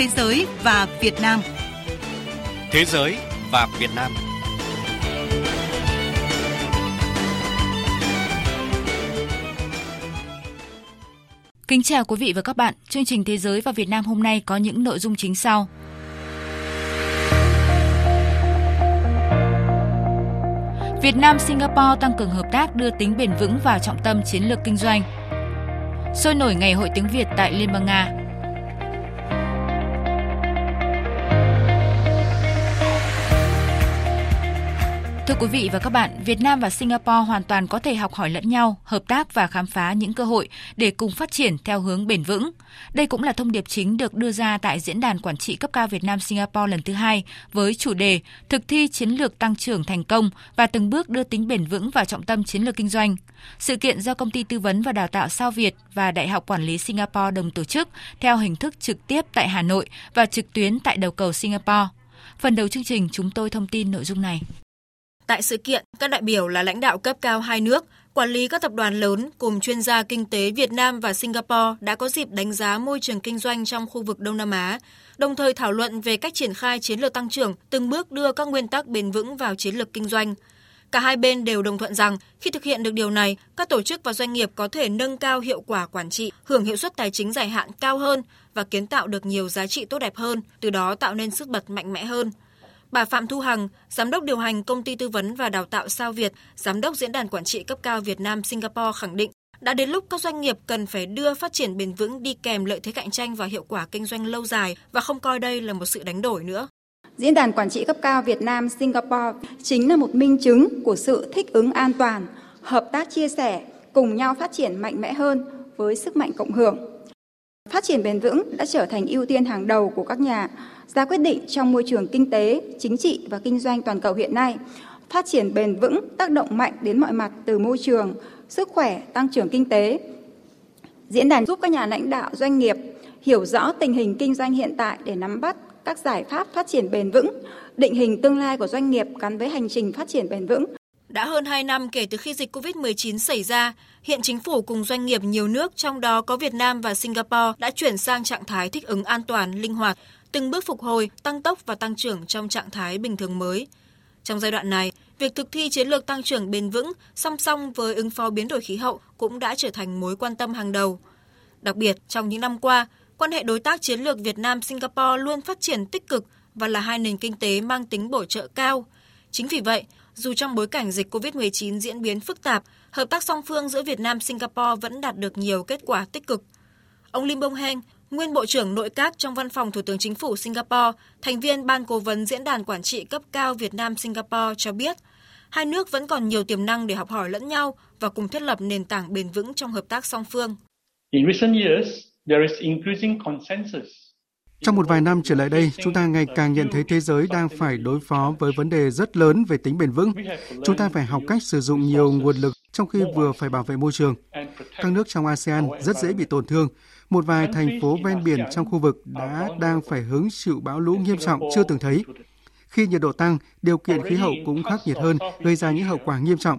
Thế giới và Việt Nam. Thế giới và Việt Nam. Kính chào quý vị và các bạn. Chương trình Thế giới và Việt Nam hôm nay có những nội dung chính sau. Việt Nam Singapore tăng cường hợp tác đưa tính bền vững vào trọng tâm chiến lược kinh doanh. Sôi nổi ngày hội tiếng Việt tại Liên bang Nga. Thưa quý vị và các bạn, Việt Nam và Singapore hoàn toàn có thể học hỏi lẫn nhau, hợp tác và khám phá những cơ hội để cùng phát triển theo hướng bền vững. Đây cũng là thông điệp chính được đưa ra tại Diễn đàn Quản trị cấp cao Việt Nam Singapore lần thứ hai với chủ đề Thực thi chiến lược tăng trưởng thành công và từng bước đưa tính bền vững vào trọng tâm chiến lược kinh doanh. Sự kiện do Công ty Tư vấn và Đào tạo Sao Việt và Đại học Quản lý Singapore đồng tổ chức theo hình thức trực tiếp tại Hà Nội và trực tuyến tại đầu cầu Singapore. Phần đầu chương trình chúng tôi thông tin nội dung này. Tại sự kiện, các đại biểu là lãnh đạo cấp cao hai nước, quản lý các tập đoàn lớn cùng chuyên gia kinh tế Việt Nam và Singapore đã có dịp đánh giá môi trường kinh doanh trong khu vực Đông Nam Á, đồng thời thảo luận về cách triển khai chiến lược tăng trưởng, từng bước đưa các nguyên tắc bền vững vào chiến lược kinh doanh. Cả hai bên đều đồng thuận rằng khi thực hiện được điều này, các tổ chức và doanh nghiệp có thể nâng cao hiệu quả quản trị, hưởng hiệu suất tài chính dài hạn cao hơn và kiến tạo được nhiều giá trị tốt đẹp hơn, từ đó tạo nên sức bật mạnh mẽ hơn. Bà Phạm Thu Hằng, Giám đốc điều hành Công ty Tư vấn và Đào tạo Sao Việt, Giám đốc Diễn đàn Quản trị cấp cao Việt Nam Singapore khẳng định đã đến lúc các doanh nghiệp cần phải đưa phát triển bền vững đi kèm lợi thế cạnh tranh và hiệu quả kinh doanh lâu dài và không coi đây là một sự đánh đổi nữa. Diễn đàn Quản trị cấp cao Việt Nam Singapore chính là một minh chứng của sự thích ứng an toàn, hợp tác chia sẻ, cùng nhau phát triển mạnh mẽ hơn với sức mạnh cộng hưởng. Phát triển bền vững đã trở thành ưu tiên hàng đầu của các nhà ra quyết định trong môi trường kinh tế, chính trị và kinh doanh toàn cầu hiện nay. Phát triển bền vững tác động mạnh đến mọi mặt từ môi trường, sức khỏe, tăng trưởng kinh tế. Diễn đàn giúp các nhà lãnh đạo doanh nghiệp hiểu rõ tình hình kinh doanh hiện tại để nắm bắt các giải pháp phát triển bền vững, định hình tương lai của doanh nghiệp gắn với hành trình phát triển bền vững. Đã hơn 2 năm kể từ khi dịch COVID-19 xảy ra, hiện chính phủ cùng doanh nghiệp nhiều nước trong đó có Việt Nam và Singapore đã chuyển sang trạng thái thích ứng an toàn, linh hoạt, từng bước phục hồi, tăng tốc và tăng trưởng trong trạng thái bình thường mới. Trong giai đoạn này, việc thực thi chiến lược tăng trưởng bền vững song song với ứng phó biến đổi khí hậu cũng đã trở thành mối quan tâm hàng đầu. Đặc biệt, trong những năm qua, quan hệ đối tác chiến lược Việt Nam Singapore luôn phát triển tích cực và là hai nền kinh tế mang tính bổ trợ cao. Chính vì vậy, dù trong bối cảnh dịch COVID-19 diễn biến phức tạp, hợp tác song phương giữa Việt Nam Singapore vẫn đạt được nhiều kết quả tích cực. Ông Lim Bong Heng, nguyên Bộ trưởng Nội các trong Văn phòng Thủ tướng Chính phủ Singapore, thành viên Ban Cố vấn Diễn đàn Quản trị cấp cao Việt Nam Singapore cho biết, hai nước vẫn còn nhiều tiềm năng để học hỏi lẫn nhau và cùng thiết lập nền tảng bền vững trong hợp tác song phương. In recent years, there is increasing consensus trong một vài năm trở lại đây, chúng ta ngày càng nhận thấy thế giới đang phải đối phó với vấn đề rất lớn về tính bền vững. Chúng ta phải học cách sử dụng nhiều nguồn lực trong khi vừa phải bảo vệ môi trường. Các nước trong ASEAN rất dễ bị tổn thương. Một vài thành phố ven biển trong khu vực đã đang phải hứng chịu bão lũ nghiêm trọng chưa từng thấy. Khi nhiệt độ tăng, điều kiện khí hậu cũng khắc nghiệt hơn, gây ra những hậu quả nghiêm trọng.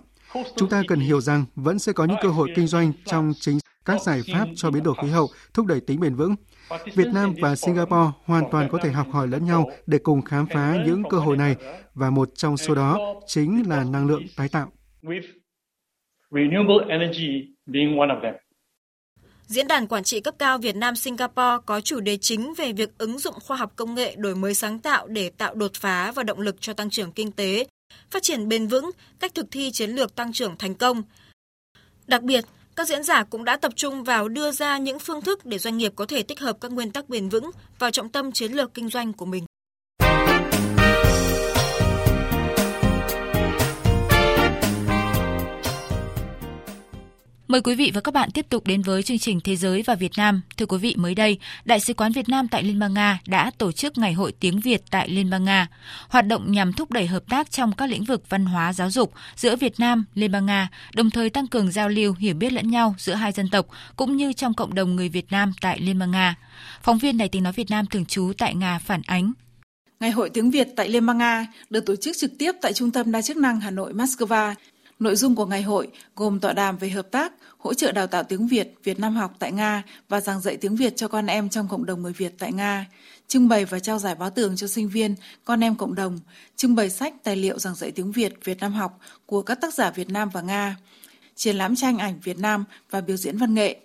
Chúng ta cần hiểu rằng vẫn sẽ có những cơ hội kinh doanh trong chính các giải pháp cho biến đổi khí hậu, thúc đẩy tính bền vững. Việt Nam và Singapore hoàn toàn có thể học hỏi lẫn nhau để cùng khám phá những cơ hội này và một trong số đó chính là năng lượng tái tạo. Diễn đàn Quản trị cấp cao Việt Nam Singapore có chủ đề chính về việc ứng dụng khoa học công nghệ đổi mới sáng tạo để tạo đột phá và động lực cho tăng trưởng kinh tế, phát triển bền vững, cách thực thi chiến lược tăng trưởng thành công. Đặc biệt, các diễn giả cũng đã tập trung vào đưa ra những phương thức để doanh nghiệp có thể tích hợp các nguyên tắc bền vững vào trọng tâm chiến lược kinh doanh của mình. Mời quý vị và các bạn tiếp tục đến với chương trình Thế giới và Việt Nam. Thưa quý vị, mới đây, Đại sứ quán Việt Nam tại Liên bang Nga đã tổ chức Ngày hội tiếng Việt tại Liên bang Nga, hoạt động nhằm thúc đẩy hợp tác trong các lĩnh vực văn hóa giáo dục giữa Việt Nam, Liên bang Nga, đồng thời tăng cường giao lưu, hiểu biết lẫn nhau giữa hai dân tộc cũng như trong cộng đồng người Việt Nam tại Liên bang Nga. Phóng viên Đài tiếng nói Việt Nam thường trú tại Nga phản ánh. Ngày hội tiếng Việt tại Liên bang Nga được tổ chức trực tiếp tại Trung tâm Đa chức năng Hà Nội Moscow Nội dung của ngày hội gồm tọa đàm về hợp tác, hỗ trợ đào tạo tiếng Việt, Việt Nam học tại Nga và giảng dạy tiếng Việt cho con em trong cộng đồng người Việt tại Nga. trưng bày và trao giải báo tường cho sinh viên, con em cộng đồng, trưng bày sách, tài liệu giảng dạy tiếng Việt, Việt Nam học của các tác giả Việt Nam và Nga, triển lãm tranh ảnh Việt Nam và biểu diễn văn nghệ.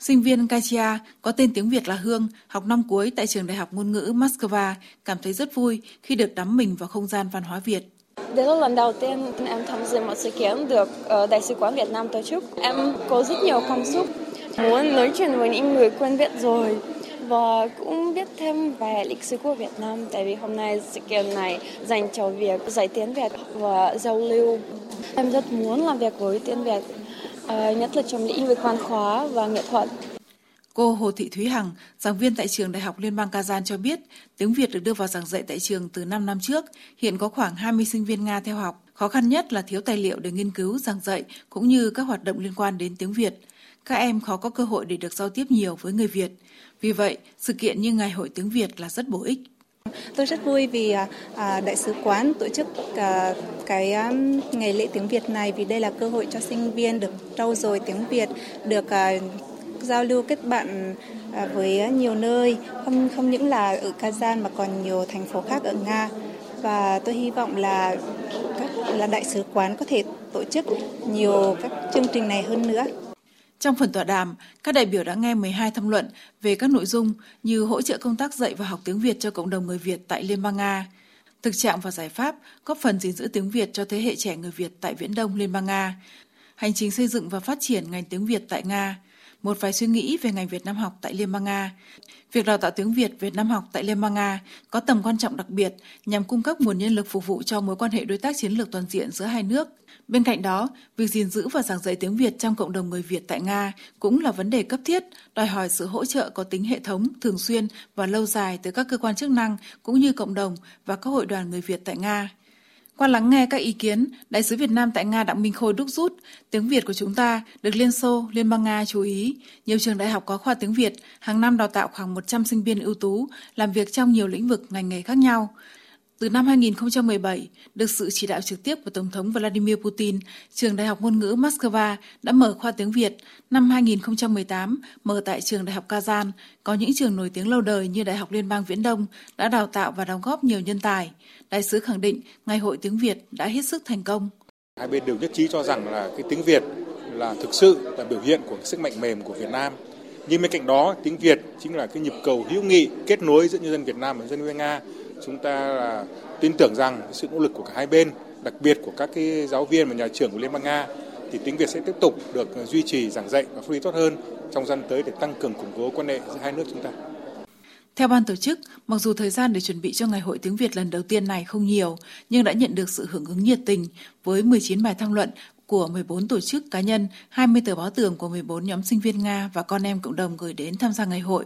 Sinh viên Katia có tên tiếng Việt là Hương, học năm cuối tại trường Đại học Ngôn ngữ Moscow, cảm thấy rất vui khi được đắm mình vào không gian văn hóa Việt. Đây là lần đầu tiên em tham dự một sự kiện được ờ, Đại sứ quán Việt Nam tổ chức. Em có rất nhiều cảm xúc, muốn nói chuyện với những người quen biết rồi và cũng biết thêm về lịch sử của Việt Nam tại vì hôm nay sự kiện này dành cho việc dạy tiếng Việt và giao lưu. Em rất muốn làm việc với tiếng Việt, ờ, nhất là trong lĩnh vực văn hóa và nghệ thuật. Cô Hồ Thị Thúy Hằng, giảng viên tại trường Đại học Liên bang Kazan cho biết, tiếng Việt được đưa vào giảng dạy tại trường từ 5 năm trước, hiện có khoảng 20 sinh viên Nga theo học. Khó khăn nhất là thiếu tài liệu để nghiên cứu, giảng dạy cũng như các hoạt động liên quan đến tiếng Việt. Các em khó có cơ hội để được giao tiếp nhiều với người Việt. Vì vậy, sự kiện như Ngày hội tiếng Việt là rất bổ ích. Tôi rất vui vì à, à đại sứ quán tổ chức à, cái à, ngày lễ tiếng Việt này vì đây là cơ hội cho sinh viên được trau dồi tiếng Việt, được à, giao lưu kết bạn à, với nhiều nơi, không không những là ở Kazan mà còn nhiều thành phố khác ở Nga. Và tôi hy vọng là các là đại sứ quán có thể tổ chức nhiều các chương trình này hơn nữa. Trong phần tọa đàm, các đại biểu đã nghe 12 tham luận về các nội dung như hỗ trợ công tác dạy và học tiếng Việt cho cộng đồng người Việt tại Liên bang Nga, thực trạng và giải pháp góp phần gìn giữ tiếng Việt cho thế hệ trẻ người Việt tại Viễn Đông Liên bang Nga, hành trình xây dựng và phát triển ngành tiếng Việt tại Nga, một vài suy nghĩ về ngành Việt Nam học tại Liên bang Nga. Việc đào tạo tiếng Việt Việt Nam học tại Liên bang Nga có tầm quan trọng đặc biệt nhằm cung cấp nguồn nhân lực phục vụ cho mối quan hệ đối tác chiến lược toàn diện giữa hai nước. Bên cạnh đó, việc gìn giữ và giảng dạy tiếng Việt trong cộng đồng người Việt tại Nga cũng là vấn đề cấp thiết, đòi hỏi sự hỗ trợ có tính hệ thống, thường xuyên và lâu dài từ các cơ quan chức năng cũng như cộng đồng và các hội đoàn người Việt tại Nga. Qua lắng nghe các ý kiến, Đại sứ Việt Nam tại Nga Đặng Minh Khôi đúc rút, tiếng Việt của chúng ta được Liên Xô, Liên bang Nga chú ý. Nhiều trường đại học có khoa tiếng Việt, hàng năm đào tạo khoảng 100 sinh viên ưu tú, làm việc trong nhiều lĩnh vực ngành nghề khác nhau. Từ năm 2017, được sự chỉ đạo trực tiếp của Tổng thống Vladimir Putin, Trường Đại học Ngôn ngữ Moscow đã mở khoa tiếng Việt. Năm 2018, mở tại Trường Đại học Kazan, có những trường nổi tiếng lâu đời như Đại học Liên bang Viễn Đông đã đào tạo và đóng góp nhiều nhân tài. Đại sứ khẳng định Ngày hội tiếng Việt đã hết sức thành công. Hai bên đều nhất trí cho rằng là cái tiếng Việt là thực sự là biểu hiện của sức mạnh mềm của Việt Nam. Nhưng bên cạnh đó, tiếng Việt chính là cái nhịp cầu hữu nghị kết nối giữa nhân dân Việt Nam và dân dân Nga chúng ta là tin tưởng rằng sự nỗ lực của cả hai bên, đặc biệt của các cái giáo viên và nhà trường của Liên bang Nga thì tiếng Việt sẽ tiếp tục được duy trì giảng dạy và phát huy tốt hơn trong gian tới để tăng cường củng cố quan hệ giữa hai nước chúng ta. Theo ban tổ chức, mặc dù thời gian để chuẩn bị cho Ngày hội tiếng Việt lần đầu tiên này không nhiều, nhưng đã nhận được sự hưởng ứng nhiệt tình với 19 bài tham luận của 14 tổ chức cá nhân, 20 tờ báo tường của 14 nhóm sinh viên Nga và con em cộng đồng gửi đến tham gia ngày hội.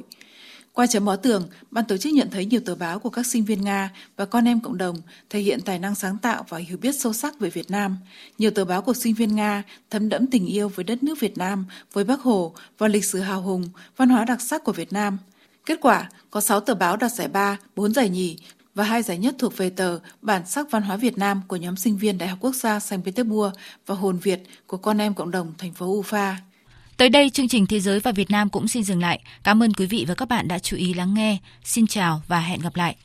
Qua chấm bó tường, ban tổ chức nhận thấy nhiều tờ báo của các sinh viên Nga và con em cộng đồng thể hiện tài năng sáng tạo và hiểu biết sâu sắc về Việt Nam. Nhiều tờ báo của sinh viên Nga thấm đẫm tình yêu với đất nước Việt Nam, với Bác Hồ và lịch sử hào hùng, văn hóa đặc sắc của Việt Nam. Kết quả, có 6 tờ báo đạt giải ba, 4 giải nhì và hai giải nhất thuộc về tờ Bản sắc văn hóa Việt Nam của nhóm sinh viên Đại học Quốc gia Saint Petersburg và Hồn Việt của con em cộng đồng thành phố Ufa. Tới đây chương trình Thế giới và Việt Nam cũng xin dừng lại. Cảm ơn quý vị và các bạn đã chú ý lắng nghe. Xin chào và hẹn gặp lại.